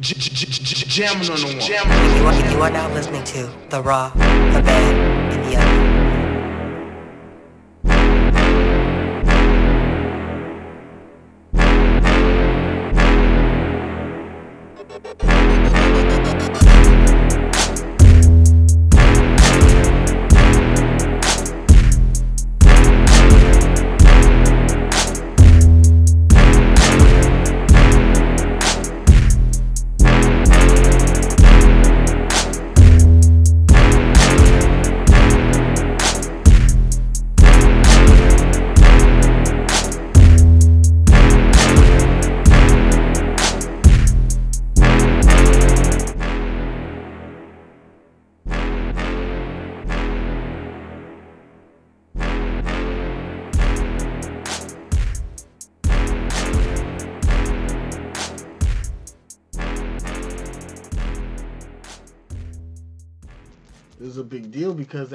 Jamming on the one. You are, now listening to The Raw, The Bad, and The Ugly.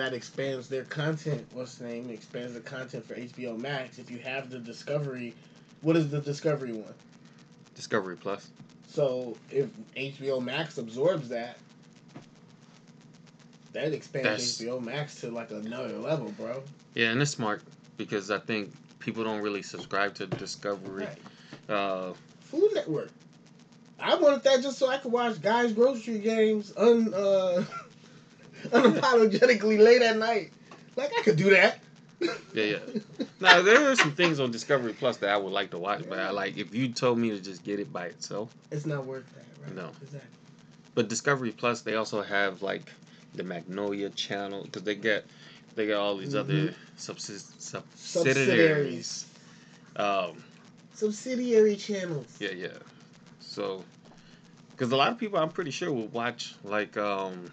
That expands their content. What's the name? Expands the content for HBO Max. If you have the Discovery, what is the Discovery one? Discovery Plus. So if HBO Max absorbs that, that expands That's- HBO Max to like another level, bro. Yeah, and it's smart because I think people don't really subscribe to Discovery. Right. Uh, Food Network. I wanted that just so I could watch Guy's Grocery Games un uh, unapologetically late at night. Like I could do that. yeah, yeah. Now there are some things on Discovery Plus that I would like to watch, but I like if you told me to just get it by itself. It's not worth that, right? No. Exactly. But Discovery Plus, they also have like the Magnolia Channel because they get they got all these other Mhm. subsist- subsidiaries. Subsidiaries. Um, Subsidiary channels. yeah, yeah. So, because a lot of people, I'm pretty sure, will watch like um.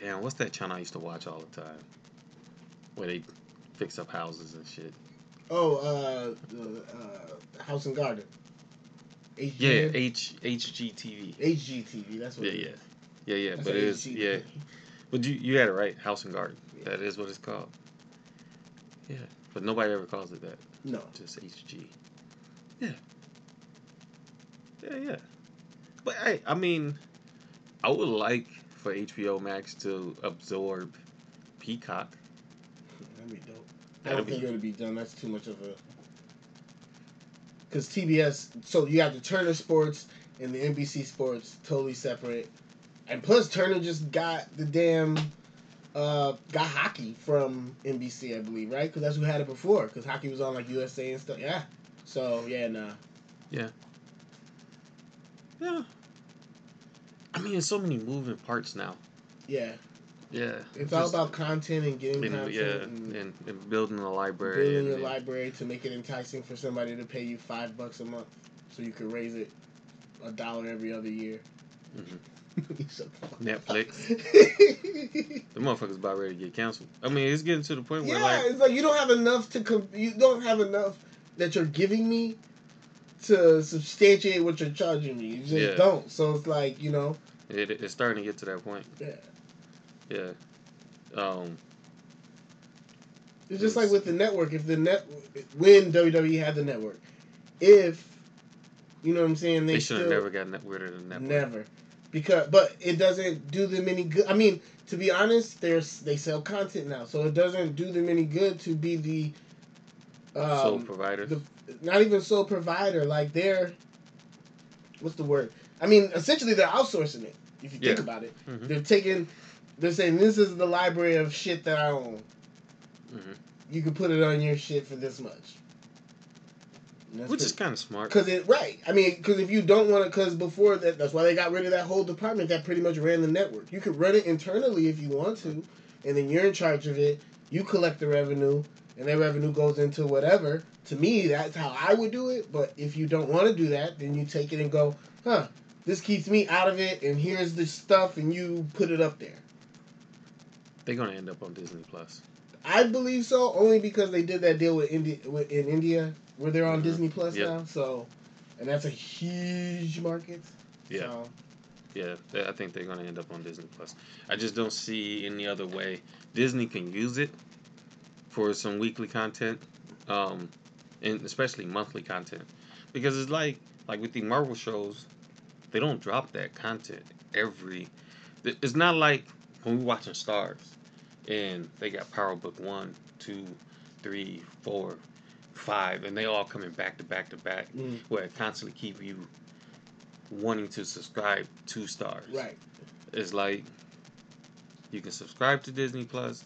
Damn, what's that channel I used to watch all the time? Where they fix up houses and shit. Oh, uh, the, uh, House and Garden. Yeah, H HGTV. HGTV. That's what. Yeah, yeah, yeah, yeah. That's But it is, yeah. But you you had it right, House and Garden. That is what it's called. Yeah, but nobody ever calls it that. No. Just HG. Yeah. Yeah, yeah. But hey, I mean, I would like for HBO Max to absorb Peacock. That'd be dope. I That'd don't be- think it'll be done. That's too much of a. Because TBS, so you have the Turner Sports and the NBC Sports totally separate, and plus Turner just got the damn, uh, got hockey from NBC, I believe, right? Because that's who had it before. Because hockey was on like USA and stuff. Yeah. So yeah, nah. Yeah. Yeah. I mean, there's so many moving parts now. Yeah, Yeah. it's all about content and getting and, content yeah, and and, and building a library. building and, and- library to make it enticing for somebody to pay you five bucks a month, so you can raise it a dollar every other year. Mhm. You shut the fuck up. Netflix. The motherfucker's about ready to get canceled. I mean, it's getting to the point where yeah, like it's like you don't have enough to com- you don't have enough that you're giving me to substantiate what you're charging me. You just Yeah. don't. So it's like you know, it, it's starting to get to that point. yeah. Yeah. Um. It's just like with the network. If the net when WWE had the network, if you know what I'm saying, they, They, should have never gotten that rid of the network. Never, because but it doesn't do them any good. I mean, to be honest, there's they sell content now, so it doesn't do them any good to be the um, Sole provider. the not even sole provider. Like they're what's the word? I mean, essentially they're outsourcing it. If you think about it, Mhm. they're taking. They're saying this is the library of shit that I own. Mhm. You can put it on your shit for this much. Which pretty- is kind of smart. Cause it right. I mean, because if you don't want to, because before that, that's why they got rid of that whole department that pretty much ran the network. You could run it internally if you want to, and then you're in charge of it. You collect the revenue, and that revenue goes into whatever. To me, that's how I would do it. But if you don't want to do that, then you take it and go, huh? This keeps me out of it, and here's the stuff, and you put it up there. They're gonna end up on Disney Plus. I believe so, only because they did that deal with India in India where they're on Mhm. Disney Plus Yep. now. So, and that's a huge market. Yeah. So, Yeah, I think they're gonna end up on Disney Plus. I just don't see any other way. Disney can use it for some weekly content, um, and especially monthly content, because it's like like with the Marvel shows, they don't drop that content every. It's not like when we're watching Starz, and they got Power Book one, two, three, four, five, and they all coming back to back to back, Mm. where it constantly keep you wanting to subscribe to Starz. Right. It's like you can subscribe to Disney Plus,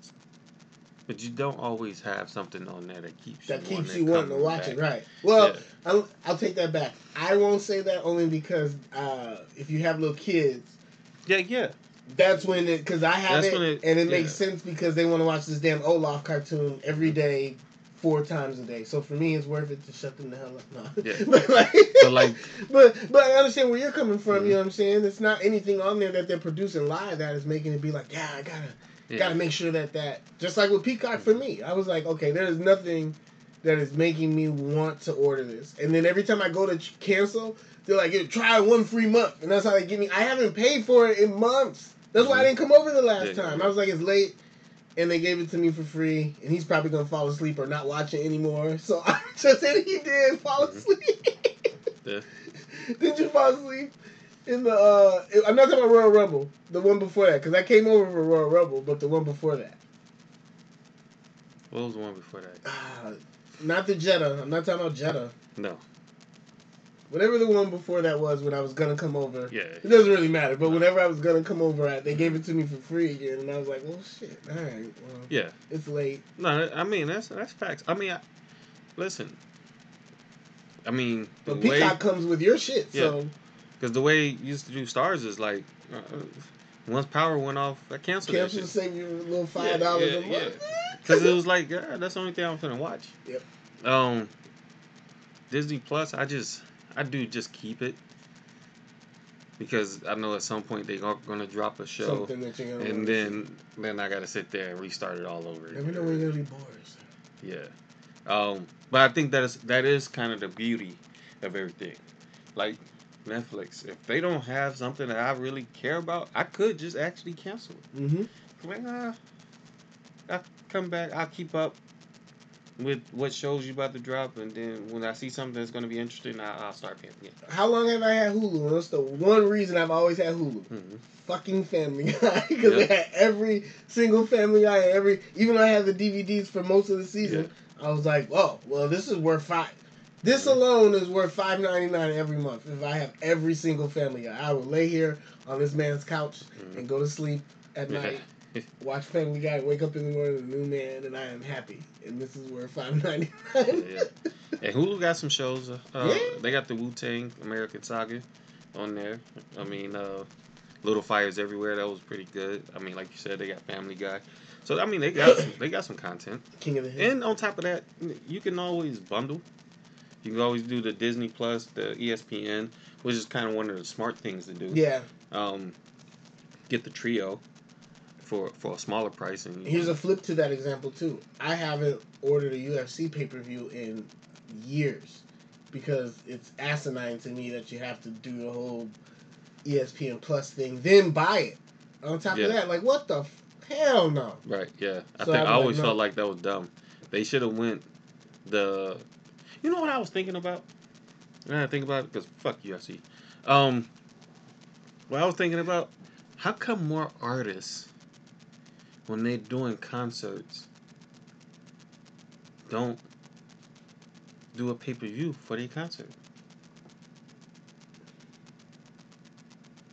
but you don't always have something on there that keeps That you keeps you wanting to watch back. it, right? Well, Yeah. I'll, I'll take that back. I won't say that only because uh, if you have little kids, Yeah, yeah. that's when it because I have it, it- and it yeah. makes sense because they want to watch this damn Olaf cartoon every day, four times a day. So for me, it's worth it to shut them the hell up. No. Yeah. but like, But like, but but I understand where you're coming from. Mhm. You know what I'm saying? It's not anything on there that they're producing live that is making it be like, yeah, I gotta yeah. gotta make sure that that just like with Peacock for me, I was like, okay, there is nothing that is making me want to order this. And then every time I go to ch- cancel, they're like, "Yeah, try one free month, and that's how they give me. I haven't paid for it in months. That's why I Mhm. didn't come over the last Yeah, time. yeah. I was like, it's late. And they gave it to me for free, and he's probably gonna fall asleep or not watch it anymore. So I just said he did fall Mhm. asleep. Yeah. Did you fall asleep in the? uh I'm not talking about Royal Rumble, the one before that, because I came over for Royal Rumble, but the one before that. what was the one before that? Ah, not the Jetta. I'm not talking about Jetta. No. Whatever the one before that was when I was gonna come over. Yeah. It doesn't really matter, but whenever I was gonna come over, they gave it to me for free again, and I was like, "Well, shit, all right, well, Yeah. it's late." No, I mean that's that's facts. I mean, I, listen. I mean, the But way Peacock comes with your shit, so because the way you used to do Starz is like, uh, once power went off, I canceled that cancel shit. save you a little five dollars yeah, a month. Because it was like, yeah, that's the only thing I'm gonna watch. Yep. Um, Disney Plus, I just, I do just keep it because I know at some point they are gonna drop a show, Something that you're gonna and then then I gotta sit there and restart it all over. see. never know when you're gonna be bored. Yeah. Um, but I think that is that is kind of the beauty of everything. Like Netflix, if they don't have something that I really care about, I could just actually cancel it. Mm-hmm. Like, ah, I'll come back. I'll keep up with what shows you about to drop, and then when I see something that's going to be interesting, I, I'll start paying again. How long have I had Hulu? And that's the one reason I've always had Hulu. hmm Fucking Family Guy, because Yep. they had every single Family Guy, every even though I had the DVDs for most of the season, I was like, oh, well, this is worth five. This alone is worth five ninety nine every month. If I have every single Family Guy, I will lay here on this man's couch Mhm. and go to sleep at night. Watch Family Guy, wake up in the morning, a new man, and I am happy. And this is worth five ninety nine. Yeah, And Hulu got some shows. Uh, Yeah. They got the Wu Tang American Saga on there. I mean, uh, Little Fires Everywhere. That was pretty good. I mean, like you said, they got Family Guy. So I mean, they got some, they got some content. King of the Hill. And on top of that, you can always bundle. You can always do the Disney Plus, the ESPN, which is kind of one of the smart things to do. yeah. Um, get the trio for for a smaller price, and Here's a flip to that example too. I haven't ordered a UFC pay per view in years because it's asinine to me that you have to do the whole ESPN Plus thing, then buy it. On top Yeah. of that, like what the f- hell no. right. Yeah, I So think I like, always no. felt like that was dumb. They should have went the. You know what I was thinking about? Now I think about it because fuck UFC. Um, what I was thinking about, how come more artists, when they're doing concerts, don't do a pay per view for their concert?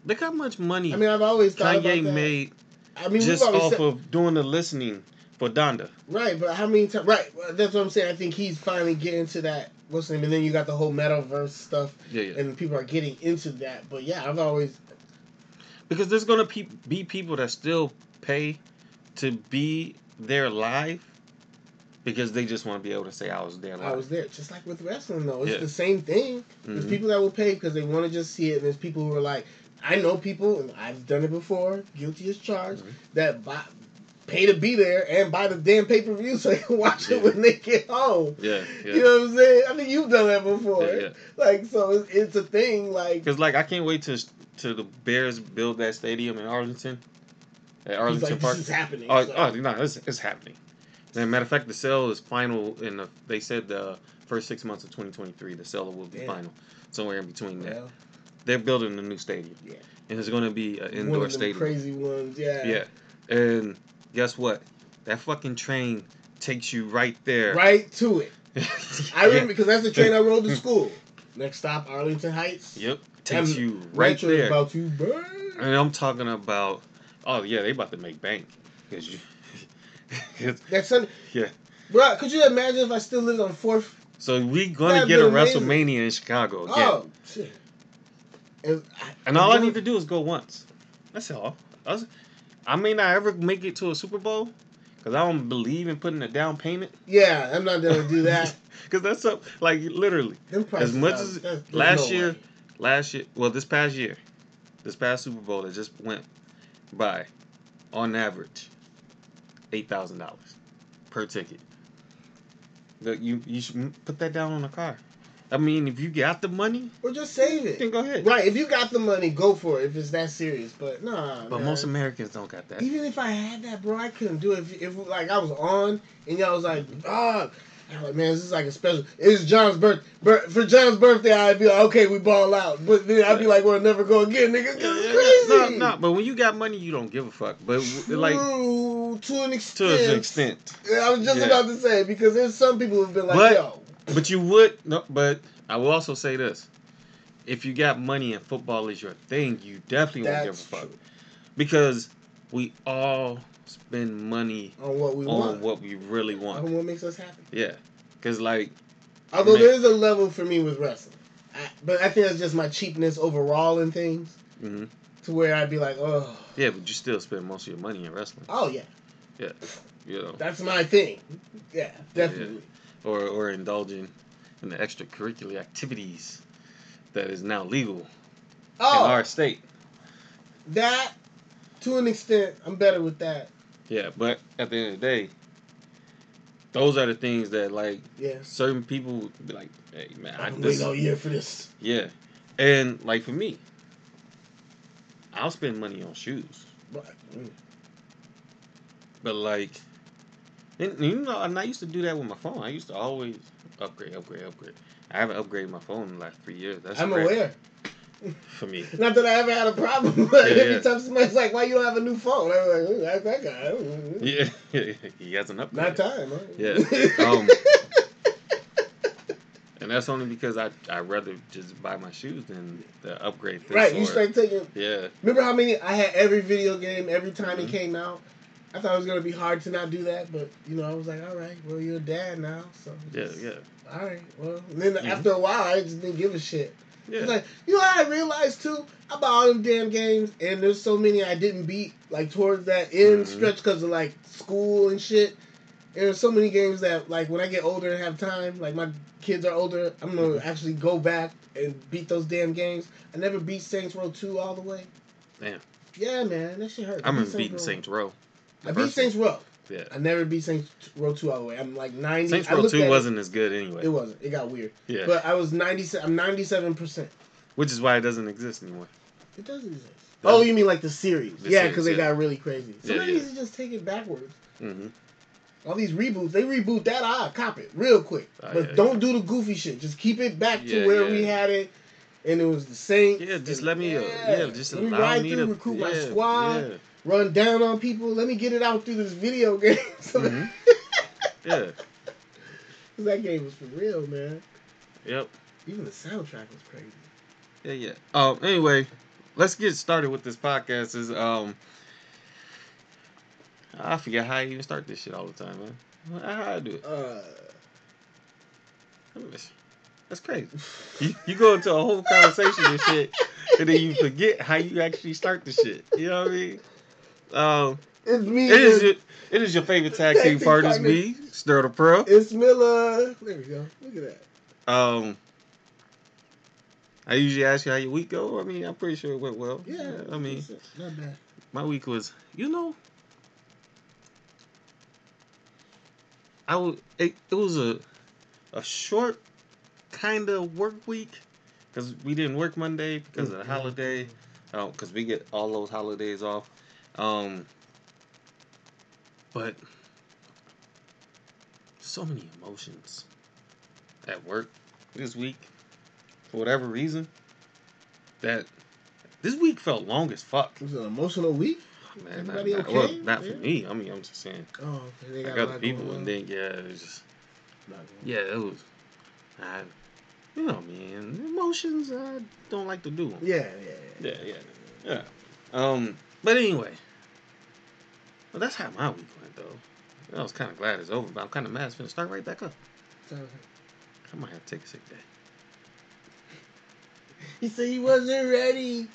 Look how much money I mean, I've always thought Kanye about that. made I mean, just always off said, of doing the listening for Donda. right, but how many times? Right, that's what I'm saying. I think he's finally getting to that. What's the name? And then you got the whole metaverse stuff, Yeah, yeah. and people are getting into that. But yeah, I've always Because there's gonna pe- be people that still pay to be there live because they just want to be able to say I was there live. I was there. Just like with wrestling, though, it's Yeah. the same thing. There's Mhm. people that will pay because they want to just see it. And there's people who are like, I know people, and I've done it before, guilty as charged, Mhm. that buy, pay to be there and buy the damn pay per view so they can watch Yeah. it when they get home. Yeah, yeah. You know what I'm saying? I mean, you've done that before. Yeah, yeah. Like, so it's, it's a thing. Like, Because like I can't wait to to the Bears build that stadium in Arlington, at Arlington like, Park. this is happening. Oh, so- oh no, it's, it's happening. As a matter of fact, the sale is final in the. They said the first six months of 2023, the sale will be Damn. final, somewhere in between that. they're building a new stadium. Yeah. And it's going to be an indoor stadium. crazy ones. Yeah. Yeah. And guess what? That fucking train takes you right there. Right to it. I remember because that's the train I rode to school. Next stop, Arlington Heights. Yep. Takes you right there. about to burn. And I'm talking about, oh yeah, they about to make bank. Cause you, 'cause- That's Sunday. Yeah. Bro, could you imagine if I still lived on Fourth? so we gonna That'd get a amazing. WrestleMania in Chicago oh, again. Oh shit. And, I, and all I need to do is go once. That's all. I, was, I may not ever make it to a Super Bowl, cause I don't believe in putting a down payment. Yeah, I'm not gonna do that. Cause that's up, like literally. as much out- as- that's- last no year- way. Last year, well, this past year, this past Super Bowl that just went by, on average, eight thousand dollars per ticket. But you you should put that down on a car. I mean, if you got the money, or just save it. then go ahead. Right, if you got the money, go for it. If it's that serious, but nah. But man. most Americans don't got that. Even if I had that, bro, I couldn't do it. If, if like I was on and y'all was like, ah, I'm like, man, this is like a special. It's John's birth, bir- for John's birthday. I'd be like, okay, we ball out, but then I'd be like, we'll never go again, nigga. 'cause Yeah, yeah, It's crazy. No, no, but when you got money, you don't give a fuck. But w- like to an extent. to an extent. I was just Yeah. about to say because there's some people who've been like, But- yo, But you would no. But I will also say this: if you got money and football is your thing, you definitely won't give a fuck. true. because we all spend money on what we on want, what we really want. on what makes us happy. Yeah, because like Although Man. there is a level for me with wrestling, I, but I think that's just my cheapness overall in things. mhm. To where I'd be like, oh, yeah, but you still spend most of your money in wrestling. oh yeah, Yeah. You know, that's my thing. Yeah, definitely. Or or indulging in the extracurricular activities that is now legal in Oh, our state. that to an extent, I'm better with that. Yeah, but at the end of the day, those are the things that like Yes. certain people would be like, hey man, I, I've been waiting all year for this. yeah, and like for me, I'll spend money on shoes. But, But like, and you know, and I used to do that with my phone. I used to always upgrade, upgrade, upgrade. I haven't upgraded my phone in the last three years. That's I'm aware. for me. Not that I ever had a problem, but Yeah, every yeah. time somebody's like, "Why you don't have a new phone?" I'm like, that guy." Yeah, he hasn't upgraded. Not time. Huh? Yeah. Um, and that's only because I I rather just buy my shoes than the upgrade. Right. You start taking. Yeah, Remember how many I had every video game every time Mhm. it came out. I thought it was gonna be hard to not do that, but you know, I was like, all right, well, you're a dad now, so yeah, just- yeah, All right, well, and then Mhm. after a while, I just didn't give a shit. yeah. Like, you know, what I realized too. I bought all them damn games, and there's so many I didn't beat, like towards that end Mhm. stretch because of like school and shit. And there's so many games that, like, when I get older and have time, like my kids are older, I'm gonna Mhm. actually go back and beat those damn games. I never beat Saints Row two all the way. Damn. Yeah, man, that shit hurt. I remember beat beating Row. Saints Row. I beat. Saints Row. Yeah, I never beat Saints Row two all the way. I'm like ninety. Saints Row Two wasn't as good anyway. It, it wasn't. It got weird. yeah, But I was ninety. I'm ninety seven percent. which is why it doesn't exist anymore. It doesn't exist. Oh, you mean like the series? The yeah, because they yeah. got really crazy. Yeah, Somebody yeah. needs to just take it backwards. hmm All these reboots, they reboot that. I cop it real quick. Oh, but yeah, don't do the goofy shit. Just keep it back Yeah, to where we had it, and it was the Saints. Yeah, just let me. Uh, yeah, just let me ride me through, to recruit yeah, my squad, Yeah. Run down on people. Let me get it out through this video game. so Mhm. yeah. that game was for real, man. Yep. Even the soundtrack was crazy. Yeah, yeah. Um. Anyway, let's get started with this podcast. Is um. I forget how I even start this shit all the time, man. How I do it? Uh, That's crazy. You, you go into a whole conversation and shit, and then you forget how you actually start the shit. You know what I mean? Um. it's me. It is your, it is your favorite tag team partners, partners. me, Stir the Pro. It's Milla. There we go. Look at that. Um, I usually ask you how your week go. I mean, I'm pretty sure it went well. Yeah, I mean, not bad. my week was, you know, I would. It, it was a a short kind of work week because we didn't work Monday because of the Mhm. holiday. Because we get all those holidays off. Um, but so many emotions at work this week for whatever reason. that this week felt long as fuck. It was an emotional week. Man, Everybody not, okay? Well, not Yeah. for me. I mean, I'm just saying. Oh, okay. They got Like other people, and then yeah, it was just Lot going on. yeah, it was. I, you know man, emotions. I don't like to do them. Yeah, yeah, yeah. Yeah, yeah, yeah. Um, but anyway, well, that's how my week went though. I was kind of glad it's over, but I'm kind of mad it's gonna start right back up. So, I might have to take a sick day. he said he wasn't ready.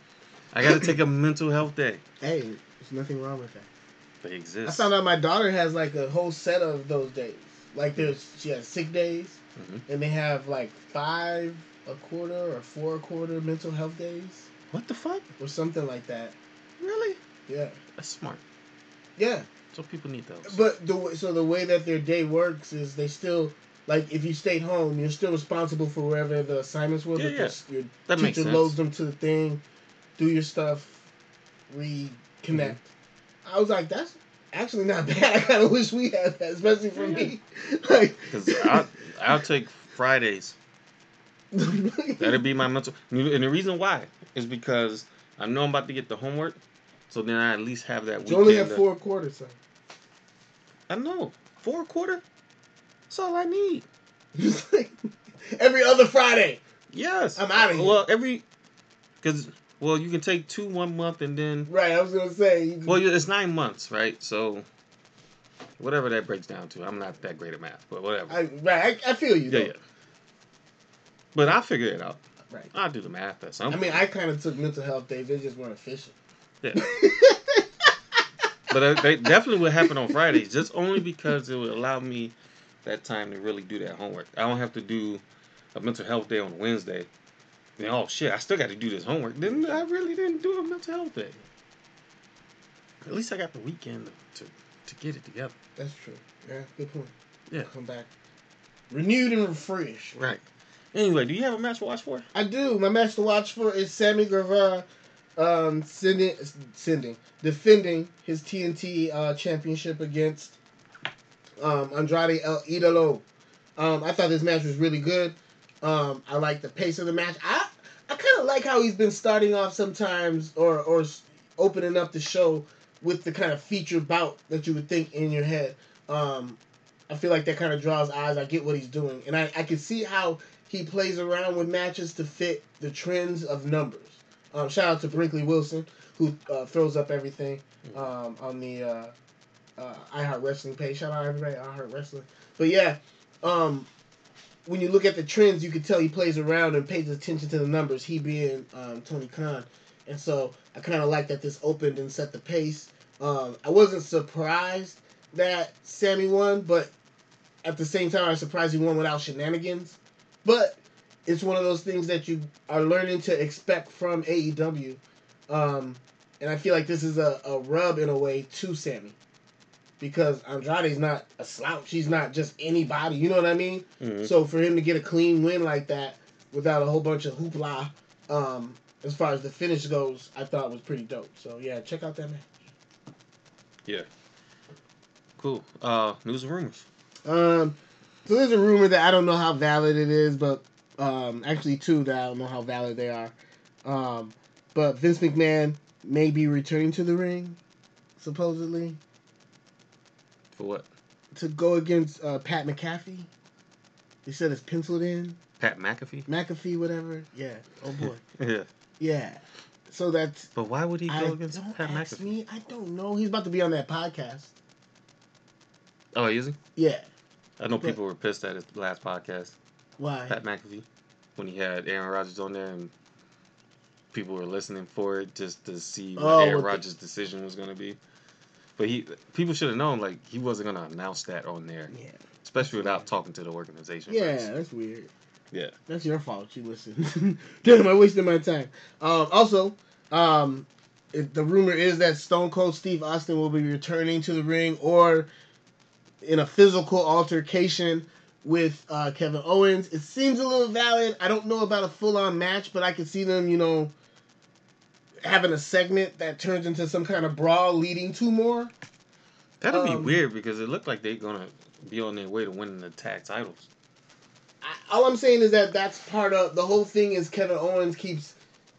I got to take a mental health day. Hey, there's nothing wrong with that. They exist. I found out my daughter has like a whole set of those days. Like there's she has sick days, Mhm. and they have like five a quarter or four a quarter mental health days What the fuck? or something like that. Really? Yeah, That's smart. Yeah. So people need those. But the so the way that their day works is they still like if you stayed home, you're still responsible for wherever the assignments were. Yeah, yeah. your- Your that makes teacher sense. loads them to the thing, do your stuff, reconnect. Mm-hmm. I was like, that's actually not bad. I kind of wish we had that, especially for me. like, Because I'll, I'll take Fridays. That'll be my mental. And the reason why is because I know I'm about to get the homework, so then I at least have that you only have four quarters, son. I know four quarter. That's all I need. Every other Friday. Yes, I'm out of here. Well, every because well, you can take two one month and then Right, I was gonna say. you- well, it's nine months, right? So whatever that breaks down to, I'm not that great at math, but whatever. I, right, I, I feel you. yeah, though. yeah. But I'll figure it out. Right. I'll do the math at some I point. mean, I kind of took mental health days. They just weren't efficient. Yeah. But uh, they definitely would happen on Fridays, just only because it would allow me that time to really do that homework. I don't have to do a mental health day on Wednesday. Then, oh shit, I still got to do this homework. Then I really didn't do a mental health day. At least I got the weekend to to get it together. That's true. Yeah, good point. Yeah. Come back. Renewed and refreshed. Right. Anyway, do you have a match to watch for? I do. My match to watch for is Sammy Guevara um, sending, sending, defending his TNT uh, championship against um, Andrade El Idolo. Um, I thought this match was really good. Um, I like the pace of the match. I I kind of like how he's been starting off sometimes, or or opening up the show with the kind of feature bout that you would think in your head. Um, I feel like that kind of draws eyes. I get what he's doing, and I, I can see how he plays around with matches to fit the trends of numbers. Um, shout out to Brinkley Wilson who uh, throws up everything um, on the uh, uh, iHeart Wrestling page. Shout out everybody at iHeart Wrestling. But yeah, um, when you look at the trends, you can tell he plays around and pays attention to the numbers. He being um, Tony Khan, and so I kind of like that this opened and set the pace. Um, I wasn't surprised that Sammy won, but at the same time, I was surprised he won without shenanigans. But it's one of those things that you are learning to expect from AEW. Um, and I feel like this is a, a rub in a way to Sammy. Because Andrade's not a slouch. He's not just anybody. You know what I mean? Mhm. So for him to get a clean win like that without a whole bunch of hoopla, um, as far as the finish goes, I thought was pretty dope. So yeah, check out that match. Yeah. Cool. Uh, news and rumors. Um, so there's a rumor that I don't know how valid it is, but um, actually two that I don't know how valid they are. Um, but Vince McMahon may be returning to the ring, supposedly, For what? to go against uh, Pat McAfee. They said it's penciled in. Pat McAfee. McAfee, whatever. Yeah. Oh boy. yeah. Yeah. So that's. But why would he go I against Pat McAfee? me. I don't know. He's about to be on that podcast. Oh, is he? Yeah. I know But- people were pissed at his last podcast, Why? Pat McAfee, when he had Aaron Rodgers on there and people were listening for it just to see what Oh, Aaron with the- Rodgers' decision was going to be. But he, people should have known like he wasn't going to announce that on there, Yeah. especially without talking to the organization. Yeah, first. that's weird. Yeah. That's your fault. You listen. Damn, I wasted my time. Um, also, um, the rumor is that Stone Cold Steve Austin will be returning to the ring or in a physical altercation with uh, Kevin Owens. It seems a little valid. I don't know about a full on match, but I could see them, you know, having a segment that turns into some kind of brawl leading to more. That'd be Um, weird because it looked like they're going to be on their way to winning the tag titles. I, all I'm saying is that that's part of the whole thing. Is Kevin Owens keeps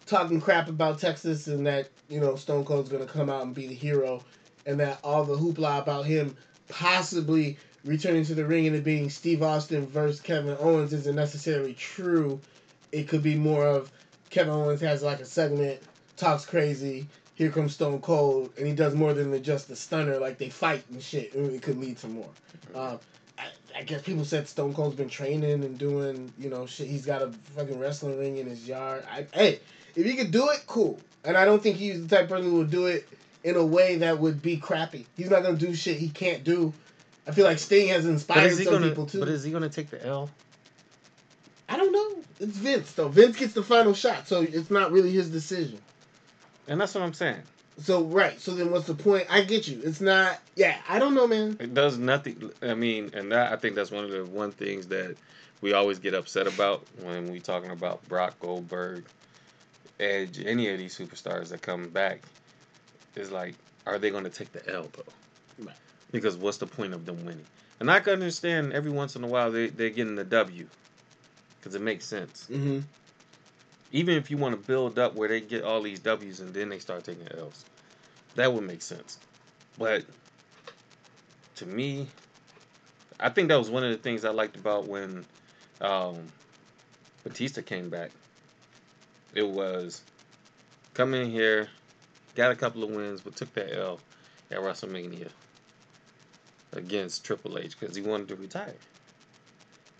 talking crap about Texas and that you know Stone Cold's gonna come out and be the hero, and that all the hoopla about him possibly returning to the ring and it being Steve Austin versus Kevin Owens isn't necessarily true. It could be more of Kevin Owens has like a segment, talks crazy. Here comes Stone Cold, and he does more than just the stunner. Like they fight and shit, and it could lead to more. Um, I, I guess people said Stone Cold's been training and doing, you know, shit. He's got a fucking wrestling ring in his yard. I, hey, if he could do it, cool. And I don't think he's the type of person who would do it in a way that would be crappy. He's not gonna do shit he can't do. I feel like Sting has inspired some gonna? people too. But is he gonna take the L? I don't know. It's Vince though. Vince gets the final shot, so it's not really his decision. And that's what I'm saying. So right. So then, what's the point? I get you. It's not. Yeah. I don't know, man. It does nothing. I mean, and that I think that's one of the one things that we always get upset about when we talking about Brock Goldberg, Edge, any of these superstars that come back. Is like, are they going to take the L though? Right. Because what's the point of them winning? And I can understand every once in a while they they're getting the W, because it makes sense. Mm-hmm. Even if you want to build up where they get all these W's and then they start taking L's, that would make sense. But to me, I think that was one of the things I liked about when um, Batista came back. It was come in here, got a couple of wins, but took that L at WrestleMania against Triple H because he wanted to retire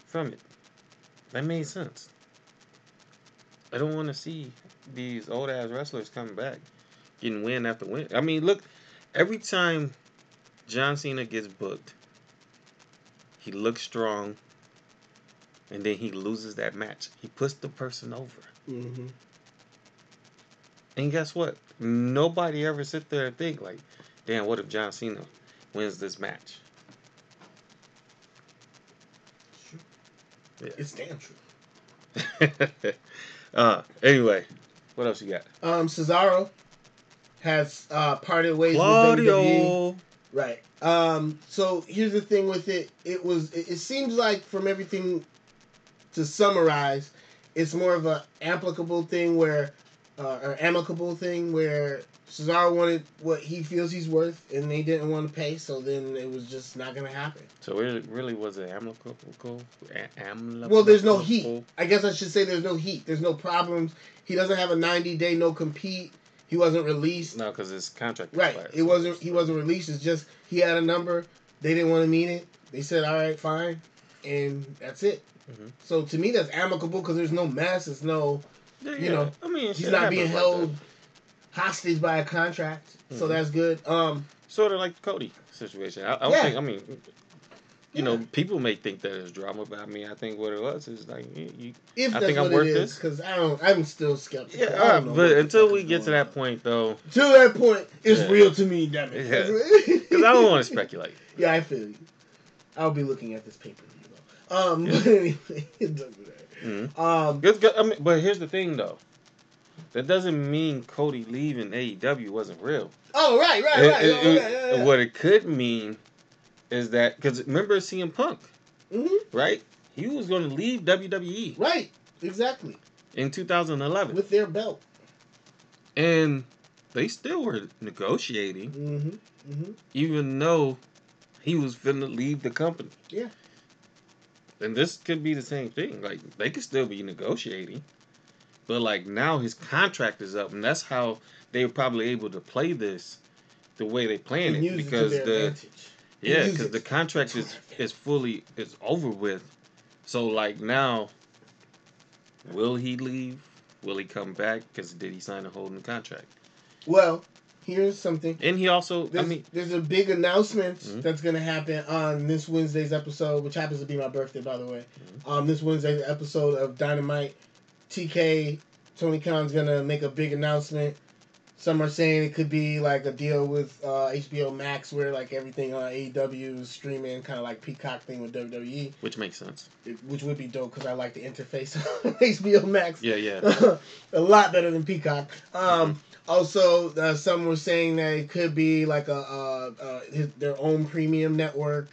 from it. That made sense. I don't want to see these old ass wrestlers coming back, getting win after win. I mean, look, every time John Cena gets booked, he looks strong, and then he loses that match. He puts the person over. Mm-hmm. And guess what? Nobody ever sit there and think like, damn, what if John Cena wins this match? Yeah. It's damn true. uh, anyway, what else you got? Um, Cesaro has uh, parted ways with WWE. Claudio. Right. Um, so here's the thing with it. It was. It, it seems like from everything to summarize, it's more of a applicable thing where, uh, or amicable thing where Cesaro wanted what he feels he's worth, and they didn't want to pay. So then it was just not gonna happen. So it really was it amicable? Amicable? Well, there's no heat. I guess I should say there's no heat. There's no problems. He doesn't have a 90 day no compete. He wasn't released. No, because his contract. Right. It wasn't. He wasn't released. It's just he had a number. They didn't want to meet it. They said, "All right, fine," and that's it. Mhm. So to me, that's amicable because there's no mess. It's no. Yeah, you know, I mean, He's not being happens like held hostage by a contract. So Mhm. that's good. Um. Sort of like the Cody situation. I, I don't Yeah. think. I mean, you know, people may think that it's drama, but I mean, I think what it was is like you. you If I that's think I'm what worth it is, this. because I don't. I'm still skeptical. yeah, I right, but until we get to that point, though, To that point, it's Yeah. real to me. Damn it. Yeah. because I don't want to speculate. Yeah, I feel you. I'll be looking at this paper view though. Um, but anyway, it doesn't matter. Mhm. Um, Good, good, I mean, but here's the thing, though. That doesn't mean Cody leaving AEW wasn't real. oh right, right, It- right. it- oh, it- yeah, yeah, yeah. What it could mean is that because remember CM Punk, Mhm. right? He was going to leave WWE Right, exactly. in 2011, With their belt. and they still were negotiating, Mm-hmm. Mm-hmm. even though he was finna leave the company. Yeah. And this could be the same thing. Like they could still be negotiating, but like now his contract is up, and that's how they were probably able to play this the way they planned it because it the advantage. yeah because the contract is is fully is over with. So like now, will he leave? Will he come back? Because did he sign a whole new contract? Well, here's something. And he also, I There's, mean, there's a big announcement Mhm. that's gonna happen on this Wednesday's episode, which happens to be my birthday, by the way. Mm-hmm. Um, this Wednesday's episode of Dynamite, TK Tony Khan's gonna make a big announcement. Some are saying it could be like a deal with uh, HBO Max, where like everything on AEW is streaming, kind of like Peacock thing with WWE, which makes sense. it- which would be dope because I like the interface of HBO Max Yeah, yeah. a lot better than Peacock. Um, also, uh, some were saying that it could be like a uh, uh, his, their own premium network.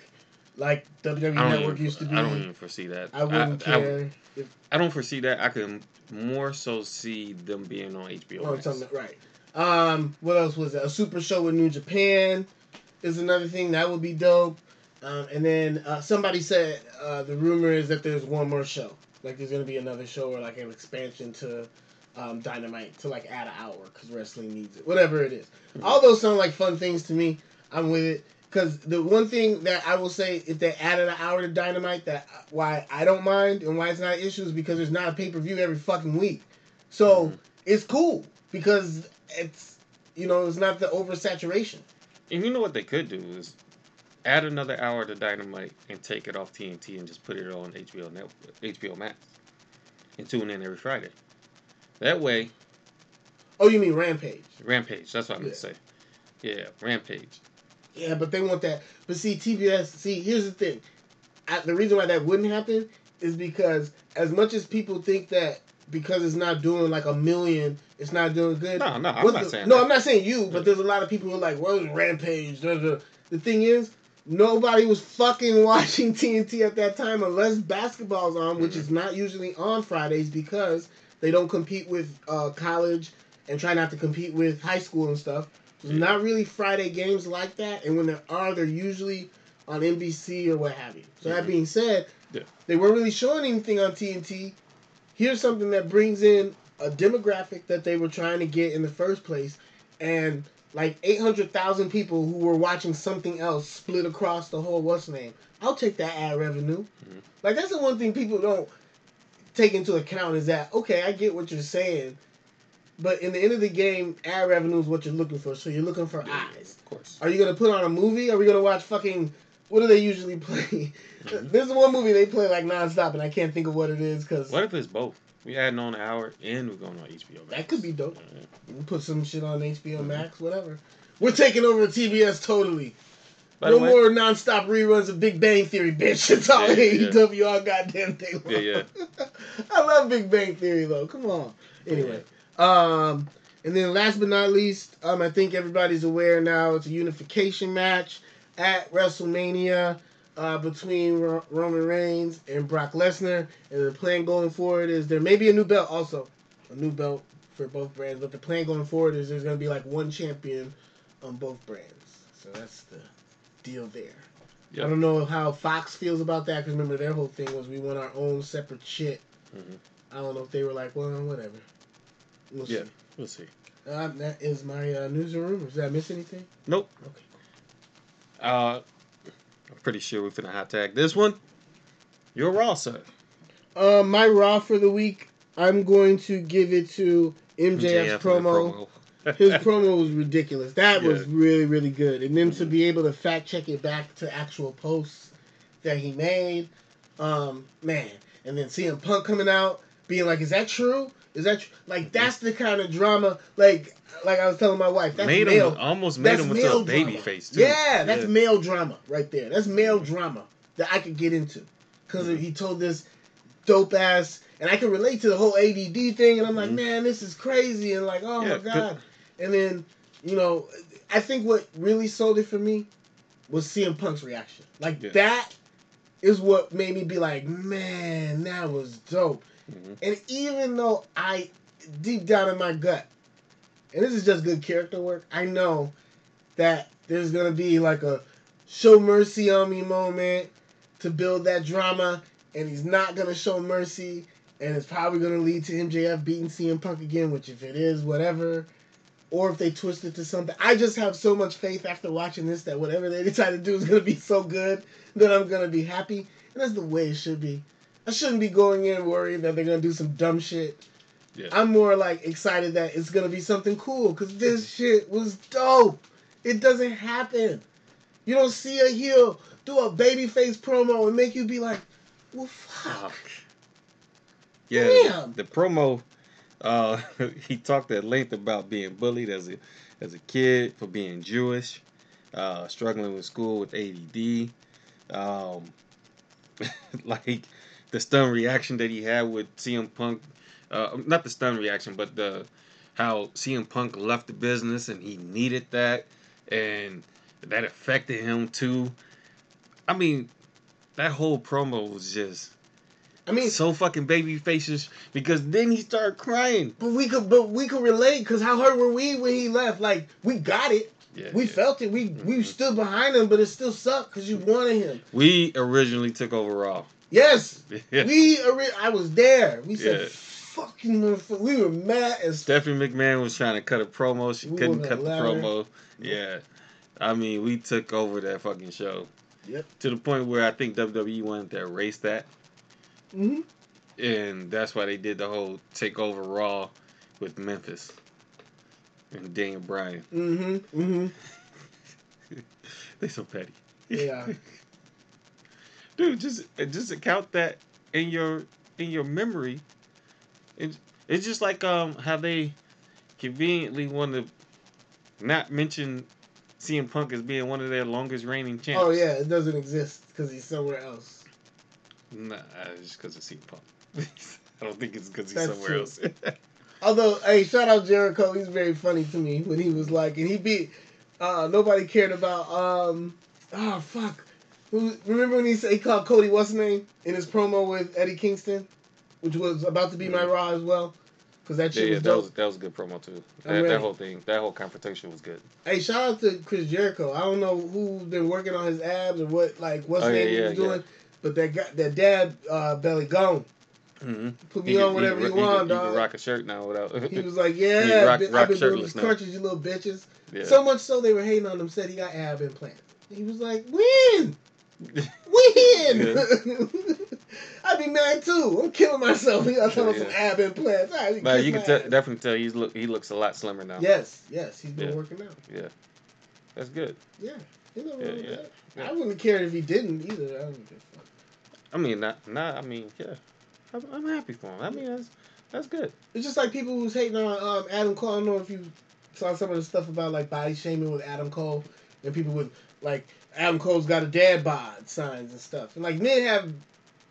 like WWE Network even, used to be. I don't even foresee that. I wouldn't I, care. if, I don't foresee that. I can more so see them being on HBO. Max. right. Um, what else was it? A super show with New Japan is another thing that would be dope. Um, and then uh, somebody said uh, the rumor is that there's one more show. Like there's gonna be another show or like an expansion to um, Dynamite to like add an hour because wrestling needs it. Whatever it is. Mhm. All those sound like fun things to me. I'm with it. Because the one thing that I will say, if they added an hour to Dynamite, that why I don't mind and why it's not an issue is because there's not a pay per view every fucking week. So Mhm. it's cool because it's you know it's not the oversaturation. And you know what they could do is add another hour to Dynamite and take it off TNT and just put it on HBO Network, HBO Max, and tune in every Friday. That way, Oh, you mean Rampage? Rampage. That's what I'm Yeah. gonna say. Yeah, Rampage. Yeah, but they want that. But see, TBS. See, here's the thing. I, the reason why that wouldn't happen is because as much as people think that because it's not doing like a million, it's not doing good. No, no, I'm What not the- saying No, that. I'm not saying you, but there's a lot of people who are like, "Well, Rampage." da, da. The thing is, nobody was fucking watching TNT at that time unless basketball's on, which Mhm. is not usually on Fridays because they don't compete with uh, college and try not to compete with high school and stuff. There's Yeah. not really Friday games like that, and when there are, they're usually on NBC or what have you. So that Mhm. being said, Yeah. they weren't really showing anything on TNT. Here's something that brings in a demographic that they were trying to get in the first place, and like 800,000 people who were watching something else split across the whole what's name. I'll take that ad revenue. Mhm. Like that's the one thing people don't take into account is that okay, I get what you're saying, but in the end of the game, ad revenue is what you're looking for. So you're looking for Yeah, eyes. Of course. Are you gonna put on a movie? Are we gonna watch fucking? What do they usually play? Mhm. There's one movie they play like nonstop, and I can't think of what it is because What if it's both? We adding on an hour and we're going on HBO Max. that could be dope. Mhm. We put some shit on HBO Mhm. Max, whatever. We're taking over the TBS totally. By no way, more nonstop reruns of Big Bang Theory, bitch. It's all Yeah, yeah. AEW all goddamn day long. Yeah, yeah. I love Big Bang Theory though. Come on. Anyway, um, and then last but not least, um, I think everybody's aware now. It's a unification match at WrestleMania uh, between Ro- Roman Reigns and Brock Lesnar. And the plan going forward is there may be a new belt also, a new belt for both brands. But the plan going forward is there's going to be like one champion on both brands. So that's the deal there. Yeah. I don't know how Fox feels about that because remember their whole thing was we want our own separate shit. Mhm. I don't know if they were like, well, whatever. We'll Yeah. see. We'll see. Um, that is my uh, news and rumors. Did I miss anything? Nope. Okay. Uh, I'm pretty sure we're finna hot tag this one. You're raw, sir. Uh, my Raw for the week, I'm going to give it to MJF's MJF the promo. His promo was ridiculous. That was really, really good. And then to Mhm. be able to fact check it back to actual posts that he made, um, man. And then CM Punk coming out, being like, "Is that true? Is that tr-? like that's the kind of drama? Like, like I was telling my wife, that's made male. him almost made That's him into male a baby drama. face too. Yeah, that's Yeah. male drama right there. That's male drama that I could get into because Mhm. he told this dope ass, and I can relate to the whole ADD thing. And I'm like, Mhm. man, this is crazy, and like, oh Yeah, my good- god. And then, you know, I think what really sold it for me was CM Punk's reaction. Like Yeah. that is what made me be like, man, that was dope. Mhm. And even though I, deep down in my gut, and this is just good character work, I know that there's gonna be like a show mercy on me moment to build that drama, and he's not gonna show mercy, and it's probably gonna lead to MJF beating CM Punk again, which if it is, whatever. Or if they twist it to something, I just have so much faith after watching this that whatever they decide to do is gonna be so good that I'm gonna be happy, and that's the way it should be. I shouldn't be going in worried that they're gonna do some dumb shit. Yeah. I'm more like excited that it's gonna be something cool because this shit was dope. It doesn't happen. You don't see a heel do a babyface promo and make you be like, well, fuck. Yeah, Damn. the promo. Uh, he talked at length about being bullied as a as a kid for being Jewish, uh, struggling with school with ADD, um, like the stun reaction that he had with CM Punk. Uh, not the stun reaction, but the how CM Punk left the business and he needed that, and that affected him too. I mean, that whole promo was just I mean, so fucking baby faces because then he started crying. but we could, but we could relate because how hurt were we when he left? Like we got it, Yeah, we yeah. felt it, we we Mhm. stood behind him, but it still sucked because you wanted him. We originally took over Raw. Yes, Yeah. we. I was there. We said, Yeah. "Fucking motherfucker." We were mad as Stephanie McMahon was trying to cut a promo. She We couldn't cut the promo. Yeah. I mean, we took over that fucking show. Yep. To the point where I think WWE wanted to erase that. hmm And that's why they did the whole take over Raw with Memphis and Daniel Bryan. hmm hmm They so petty. Yeah. Dude, just just account that in your in your memory. It's it's just like um how they conveniently want to not mention CM Punk as being one of their longest reigning champs. Oh yeah, it doesn't exist because he's somewhere else. Nah, it's just because of CM Punk. I don't think it's because he's That's somewhere true. else. Although, hey, shout out Jericho. He's very funny to me when he was like, and he beat. Uh, nobody cared about. Um, oh fuck. Who, remember when he said he called Cody what's his name in his promo with Eddie Kingston, which was about to be my Mhm. Raw as well, because that yeah, shit yeah, was that dope. was that was a good promo too. That, ready. that whole thing, that whole confrontation was good. Hey, shout out to Chris Jericho. I don't know who's been working on his abs or what, like what's Oh, name yeah, he yeah, was doing, but that guy, that dad uh, belly gone. Mm-hmm. Put me on whatever you, can, want, dog. can rock a shirt now without. He was like, "Yeah, rock- I've been, rock I've been doing these crunches, you little bitches." yeah. So much so they were hating on him. Said he got ab implant. He was like, "When? When?" I'd be mad too. I'm killing myself. Got talking Yeah, about some ab implants. But you can tell, definitely tell he's look he looks a lot slimmer now. Yes, yes, he's been Yeah. working out. Yeah. That's good. Yeah, you know Yeah, yeah, yeah. I wouldn't care if he didn't either. I don't give a fuck. I mean, not not. I mean, yeah. I'm, I'm happy for him. I mean, that's that's good. It's just like people who's hating on um, Adam Cole. I don't know if you saw some of the stuff about like body shaming with Adam Cole and people with like Adam Cole's got a dad bod signs and stuff. And like men have,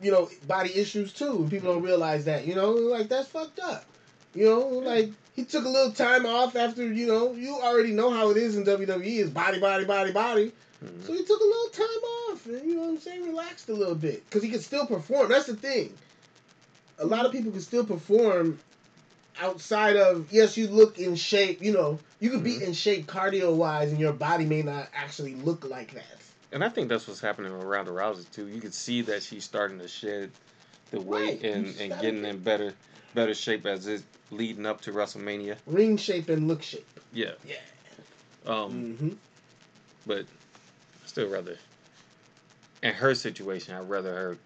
you know, body issues too. And people don't realize that. You know, like that's fucked up. You know, like he took a little time off after you know you already know how it is in WWE is body, body, body, body. Mhm. So he took a little time off and you know what I'm saying, relaxed a little bit because he could still perform. That's the thing. A lot of people can still perform outside of yes, you look in shape. You know, you could be Mhm. in shape cardio wise, and your body may not actually look like that. And I think that's what's happening with Ronda Rousey too. You can see that she's starting to shed the weight Right. And, and getting in better better shape as it's leading up to WrestleMania. Ring shape and look shape. Yeah. Yeah. Um, hmm but still rather in her situation, I'd rather her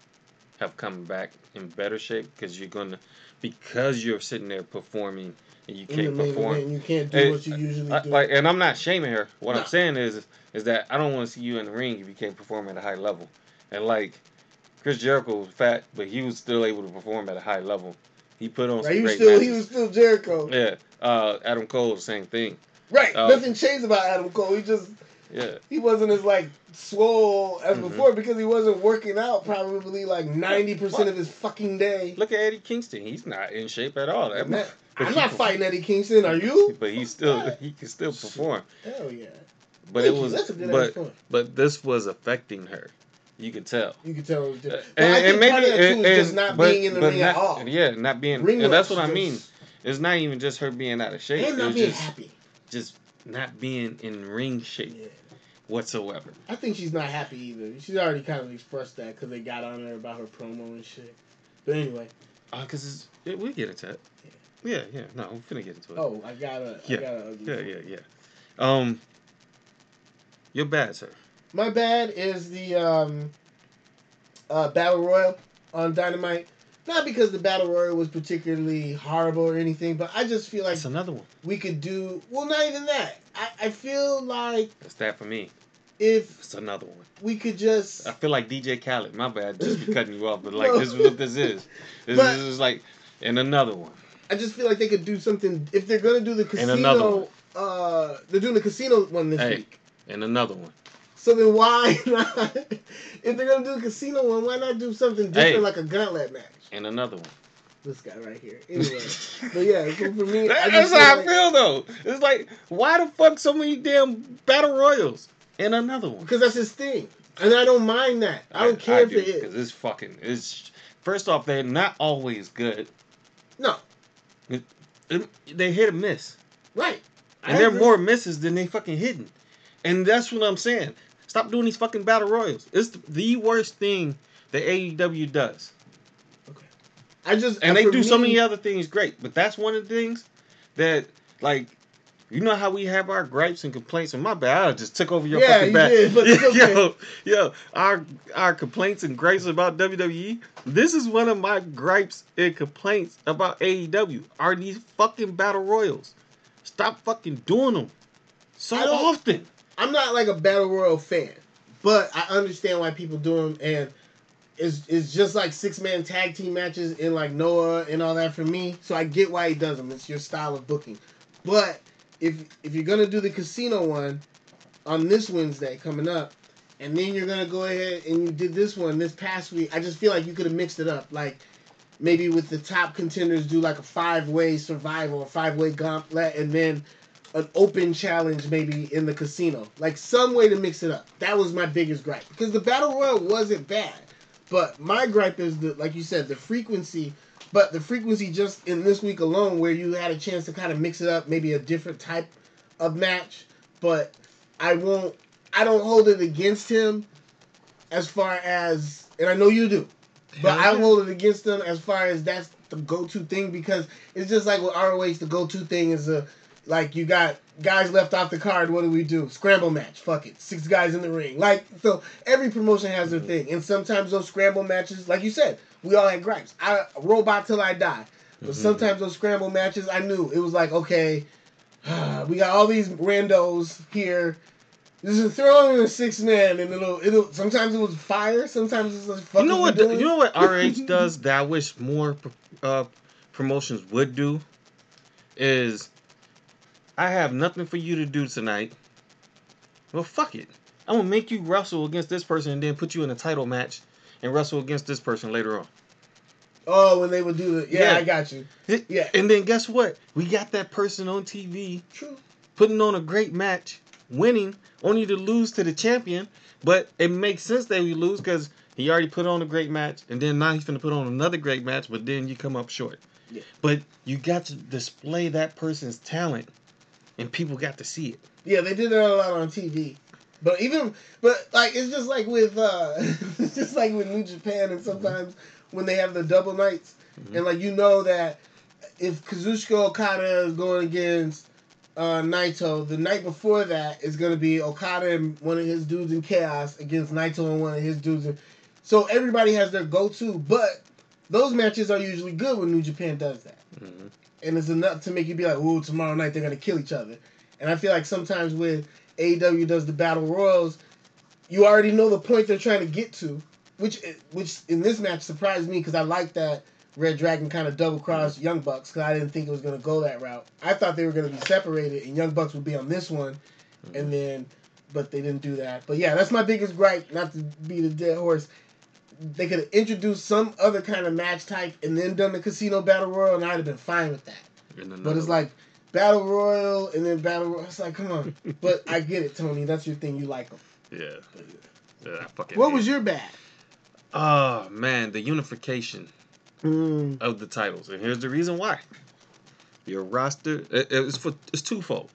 have come back in better shape because you're gonna because you're sitting there performing and you can't perform. event, you can't do Hey, what you usually I, do. like, and I'm not shaming her. What No. I'm saying is, is that I don't want to see you in the ring if you can't perform at a high level. And like Chris Jericho was fat, but he was still able to perform at a high level. He put on right, some he was great still matches. he was still Jericho. yeah, uh, Adam Cole, the same thing. Right. Uh, Nothing changed about Adam Cole. He just Yeah, he wasn't as like swole as Mhm. before because he wasn't working out probably like ninety percent of his fucking day. look at Eddie Kingston. He's not in shape at all. That Man, but I'm not fighting Eddie Kingston. Are you? But he still he can still perform. Hell yeah. But Thank it was That's a good but but this was affecting her. You could tell. You could tell. it. Uh, But I think part of that too and- is just not but- being in the ring not, at all. Yeah, not being. Ring and that's what I mean. It's not even just her being out of shape. And not being just happy. just not being in ring shape Yeah. whatsoever. I think she's not happy either. She's already kind of expressed that because they got on her about her promo and shit. But anyway, Uh, cause it's, it, we get into it. Yeah, yeah. No, we're going to get into it. oh, I got a, Yeah. Got a. Yeah, yeah, yeah. Um, you're bad, sir. My bad is the um, uh, battle royal on Dynamite. Not because the battle royal was particularly horrible or anything, but I just feel like That's another one. we could do. Well, not even that. I, I feel like That's that for me. if It's another one. we could just. I feel like DJ Khaled. My bad, just be cutting you off, but like No. this is what this is. This But- is like, and another one. I just feel like they could do something if they're gonna do the And another casino. one. Uh, they're doing the casino one this Hey. week. And another one. So then why not? if they're gonna do a casino one, why not do something different Hey. like a gauntlet match? And another one. This guy right here. Anyway, but yeah, for me, That- That's how I feel though. It's like, why the fuck so many damn battle royals? And another one. because that's his thing. and I don't mind that. I don't care if it because it's fucking. It's first off, they're not always good. No, It- They hit and miss, right. I and they're agree. more misses than they fucking hitting. And that's what I'm saying. Stop doing these fucking battle royals. It's the worst thing that AEW does. Okay. I just and uh, they for do so many other things great. But that's one of the things that, like, you know how we have our gripes and complaints. And my bad, I just took over your Yeah, fucking you back. did, but okay. yo, yo, our our complaints and gripes about WWE. This is one of my gripes and complaints about AEW. Are these fucking battle royals? Stop fucking doing them so often. I'm not like a battle royal fan, but I understand why people do them, and it's it's just like six man tag team matches in like Noah and all that for me. So I get why he does them. It's your style of booking. But if if you're gonna do the casino one on this Wednesday coming up, and then you're gonna go ahead and you did this one this past week, I just feel like you could have mixed it up, like. Maybe with the top contenders, do like a five way survival, a five way gauntlet, and then an open challenge maybe in the casino. Like some way to mix it up. That was my biggest gripe. Because the battle royal wasn't bad. But my gripe is the like you said, the frequency but the frequency just in this week alone where you had a chance to kind of mix it up, maybe a different type of match. But I won't I don't hold it against him as far as and I know you do. But I hold it against him as far as that's the go-to thing because it's just like with ROH, the go-to thing is a like you got guys left off the card. What do we do? Scramble match. Fuck it. Six guys in the ring. Like so, every promotion has their thing, and sometimes those scramble matches, like you said, we all had gripes. I robot till I die. But Mhm. sometimes those scramble matches, I knew it was like okay, we got all these randos here. This is throwing in a six man, and it'll it'll. Sometimes it was fire. Sometimes it's like fuck. You know what? doing? You know what RH does that I wish more uh, promotions would do is I have nothing for you to do tonight. Well, fuck it. I'm gonna make you wrestle against this person and then put you in a title match and wrestle against this person later on. Oh, when they would do the yeah, Yeah. I got you. Yeah. And then guess what? We got that person on TV True. putting on a great match, winning, only to lose to the champion. But it makes sense that we lose because he already put on a great match, and then now he's gonna put on another great match, but then you come up short. Yeah. But you got to display that person's talent, and people got to see it. Yeah, they did that a lot on TV. But even but like it's just like with uh it's just like with New Japan and sometimes when they have the double nights Mhm. and like you know that if Kazuchika Okada is going against uh Naito, the night before that is gonna be Okada and one of his dudes in chaos against Naito and one of his dudes in so everybody has their go to, but those matches are usually good when New Japan does that. Mhm. And it's enough to make you be like, "Ooh, tomorrow night they're gonna kill each other." And I feel like sometimes when AEW does the battle royals, you already know the point they're trying to get to, which which in this match surprised me because I like that Red Dragon kind of double crossed Young Bucks because I didn't think it was gonna go that route. I thought they were gonna be separated and Young Bucks would be on this one, and mm. then but they didn't do that. But yeah, that's my biggest gripe. Not to beat a dead horse. They could have introduced some other kind of match type and then done the casino battle royal, and I'd have been fine with that. But it's like battle royal and then battle royal. It's like, come on. But I get it, Tony. That's your thing. You like them. yeah, yeah, I fucking. What was it. your bad? Oh man, the unification Mm, of the titles, and here's the reason why. Your roster, it, it's for it's twofold.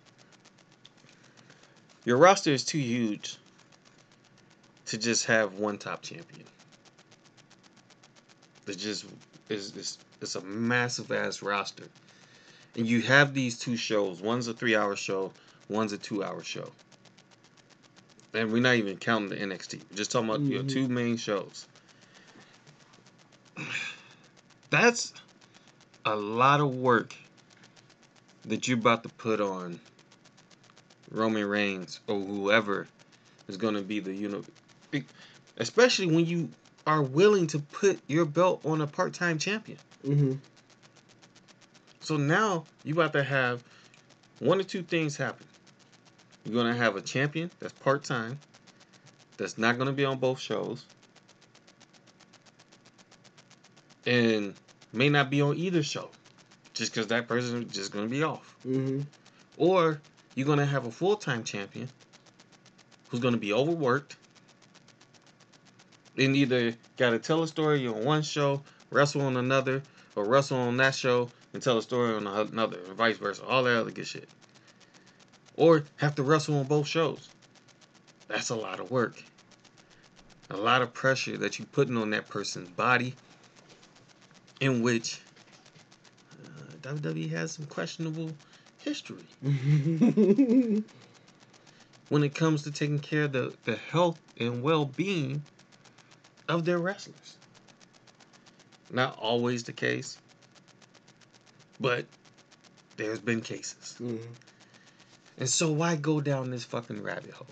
Your roster is too huge to just have one top champion. It's just it's it's, it's a massive ass roster, and you have these two shows. One's a three hour show. One's a two hour show. And we're not even counting the NXT. We're just talking about your Mhm. two main shows. That's a lot of work that you're about to put on Roman Reigns or whoever is going to be the you know, especially when you are willing to put your belt on a part-time champion. hmm So now you about to have one or two things happen. You're gonna have a champion that's part time, that's not gonna be on both shows, and may not be on either show, just because that person is just gonna be off. hmm Or you're gonna have a full time champion who's gonna be overworked, And either got to tell a story on one show, wrestle on another, or wrestle on that show and tell a story on another, and vice versa. All that other good shit. Or have to wrestle on both shows. That's a lot of work. A lot of pressure that you're putting on that person's body, in which uh, WWE has some questionable history when it comes to taking care of the, the health and well being of their wrestlers. Not always the case, but there's been cases. Mhm. And so why go down this fucking rabbit hole?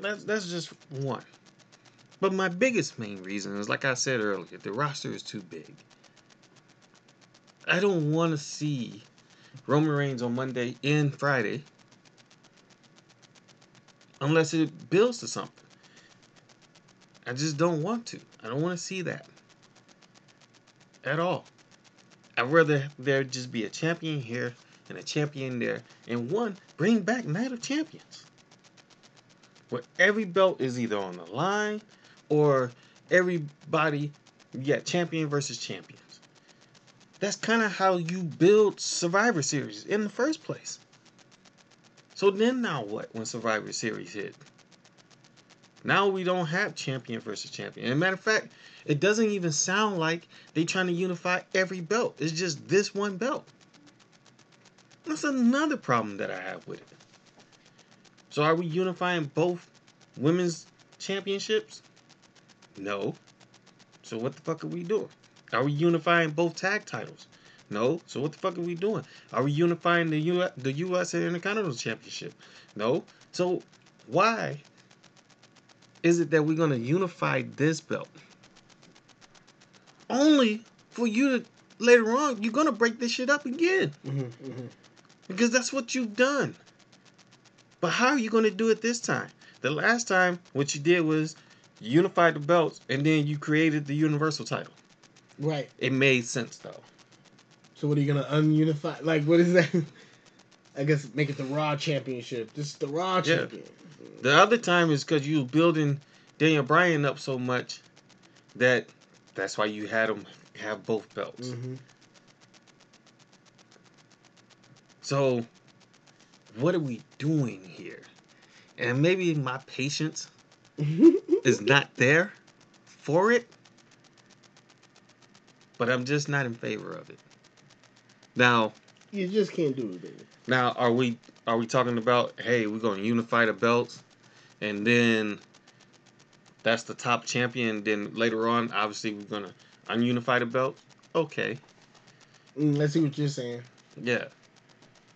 That's that's just one. But my biggest main reason is like I said earlier, the roster is too big. I don't want to see Roman Reigns on Monday and Friday unless it builds to something. I just don't want to. I don't want to see that at all. I'd rather there just be a champion here and a champion there, and one bring back Night of Champions, where every belt is either on the line or everybody, yeah, champion versus champions. That's kind of how you build Survivor Series in the first place. So then now what when Survivor Series hit? Now we don't have champion versus champion. And matter of fact, it doesn't even sound like they're trying to unify every belt. It's just this one belt. That's another problem that I have with it. So are we unifying both women's championships? No. So what the fuck are we doing? Are we unifying both tag titles? No. So what the fuck are we doing? Are we unifying the U the US and the Intercontinental Championship? No. So why is it that we're gonna unify this belt? Only for you to later on you're gonna break this shit up again Mhm, mhm. because that's what you've done. But how are you going to do it this time? The last time, what you did was you unified the belts and then you created the universal title. Right. It made sense though. So what are you gonna ununify? Like, what is that? I guess make it the Raw Championship. This is the Raw Yeah. Champion. The other time is because you building Daniel Bryan up so much that that's why you had him have both belts. hmm So, what are we doing here? And maybe my patience is not there for it, but I'm just not in favor of it. Now, you just can't do it, baby. Now are we are we talking about hey, we're going to unify the belts and then that's the top champion then later on obviously we're going to ununify the belt? Okay. Mm, let's see what you're saying. Yeah.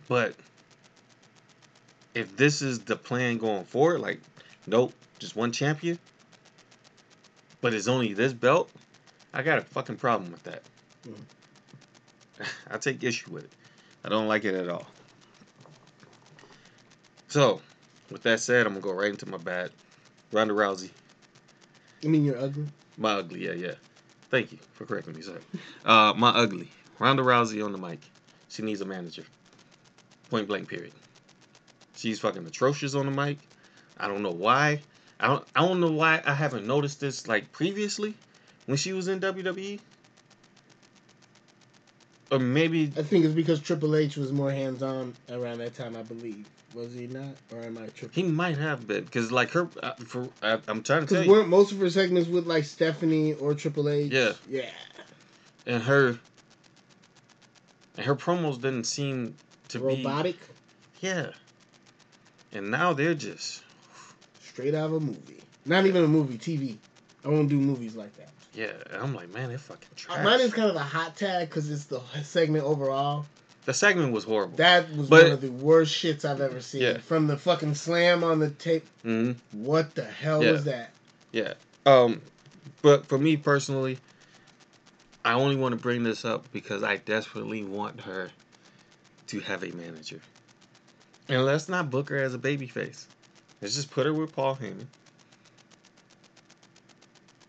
But if this is the plan going forward, like, nope, just one champion, but it's only this belt, I got a fucking problem with that. I take issue with it. I don't like it at all. So, with that said, I'm gonna go right into my bad. Ronda Rousey, You mean, you're ugly. my ugly, yeah, yeah. Thank you for correcting me, sir. Uh, my ugly. Ronda Rousey on the mic. She needs a manager. Point blank. Period. She's fucking atrocious on the mic. I don't know why. I don't. I don't know why I haven't noticed this like previously when she was in WWE. Or maybe I think it's because Triple H was more hands on around that time. I believe. Was he not? Or am I tripping? he might have been because like her. Uh, for I, I'm trying to tell Because you, weren't most of her segments with like Stephanie or Triple H? Yeah. Yeah. and her. And her promos didn't seem to be Robotic, Yeah. And now they're just straight out of a movie. Not even a movie, TV. I won't do movies like that. yeah. And I'm like, man, they're fucking trash. Mine is kind of a hot tag because it's the segment overall. The segment was horrible. That was But- one of the worst shits I've ever seen. Yeah. From the fucking slam on the tape. hmm What the hell Yeah. was that? Yeah. Um, but for me personally, I only want to bring this up because I desperately want her to have a manager. And let's not book her as a babyface. Let's just put her with Paul Heyman.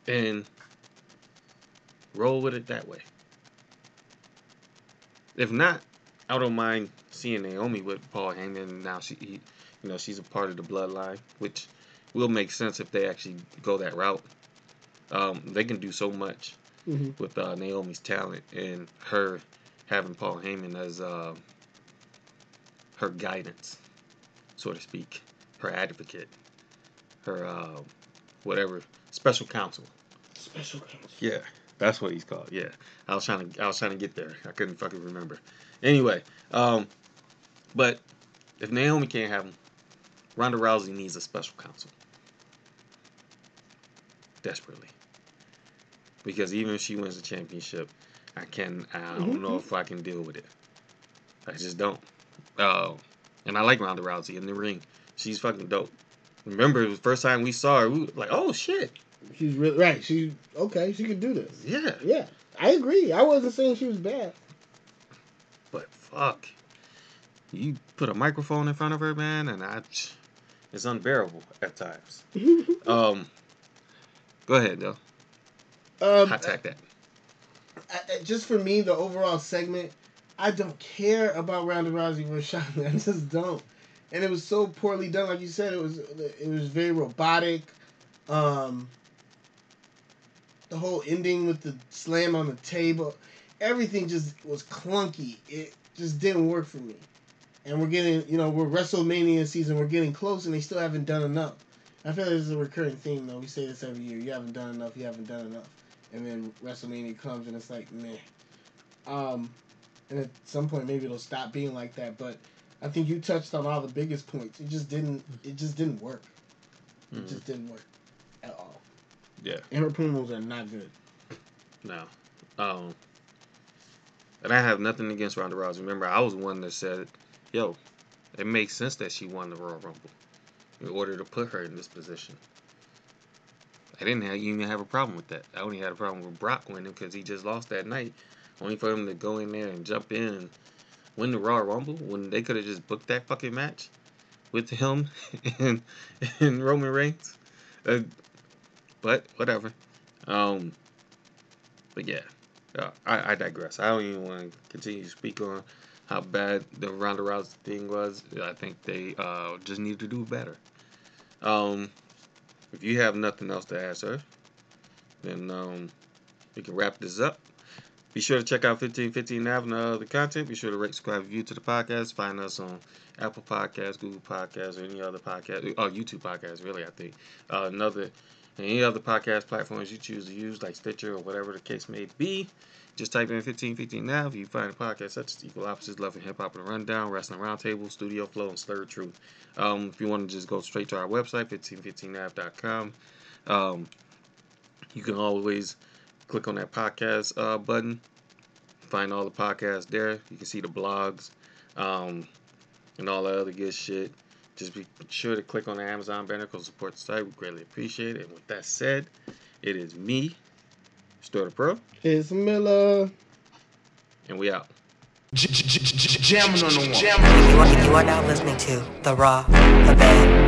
And roll with it that way. If not, I don't mind seeing Naomi with Paul Heyman. Now she, he, you know, she's a part of the bloodline, which will make sense if they actually go that route. Um, they can do so much hmm with uh, Naomi's talent and her having Paul Heyman as uh, her guidance, so to speak, her advocate, her uh, whatever special counsel. Special counsel. Yeah, that's what he's called. Yeah, I was trying to I was trying to get there. I couldn't fucking remember. Anyway, um, but if Naomi can't have him, Ronda Rousey needs a special counsel desperately. Because even if she wins the championship, I can I don't know if I can deal with it. I just don't. Uh, and I like Ronda Rousey in the ring. She's fucking dope. Remember, the first time we saw her, we were like, oh shit, She's really right. She okay. She could do this. yeah. Yeah, I agree. I wasn't saying she was bad. But fuck, you put a microphone in front of her, man, and I, it's unbearable at times. Um, go ahead, though. um, Attack that. I- I- just for me, the overall segment, I don't care about Ronda Rousey versus Charlotte. I just don't. And it was so poorly done, like you said. It was it was very robotic. Um, the whole ending with the slam on the table, everything just was clunky. It just didn't work for me. And we're getting, you know, we're WrestleMania season. We're getting close, and they still haven't done enough. I feel like this is a recurring theme, though. We say this every year. You haven't done enough. You haven't done enough and then WrestleMania comes and it's like meh. Um, and at some point maybe it'll stop being like that. But I think you touched on all the biggest points. It just didn't. It just didn't work. It just didn't work. Yeah, And her promos are not good. no. Um, and I have nothing against Ronda Rousey. Remember, I was one that said, "Yo, it makes sense that she won the Royal Rumble in order to put her in this position." I didn't have, even have a problem with that. I only had a problem with Brock winning because he just lost that night. Only for him to go in there and jump in and win the Royal Rumble when they could have just booked that fucking match with him and, and Roman Reigns. Uh, but whatever. Um, but yeah, uh, I, I digress. I don't even want to continue to speak on how bad the Ronda Rousey thing was. I think they uh, just need to do better. Um, if you have nothing else to ask her, then um, we can wrap this up. Be sure to check out 1515 Nav and other content. Be sure to rate, subscribe, review to the podcast. Find us on Apple Podcasts, Google Podcasts, or any other podcast. Oh, YouTube Podcasts, really, I think. Uh, another, any other podcast platforms you choose to use, like Stitcher or whatever the case may be. Just type in 1515 Nav If you find a podcast such as Equal Opposites, Love and Hip Hop and the Rundown, Wrestling Roundtable, Studio Flow, and Slur Truth. Um, if you want to just go straight to our website, 1515nav.com, um, you can always click on that podcast uh, button. Find all the podcasts there. You can see the blogs um, and all the other good shit. Just be sure to click on the Amazon banner because support the site. We greatly appreciate it. And with that said, it is me, Sterldapearl, It's Miller. and we out. Jamming on the one. You are, you are now listening to The Raw, The Bad,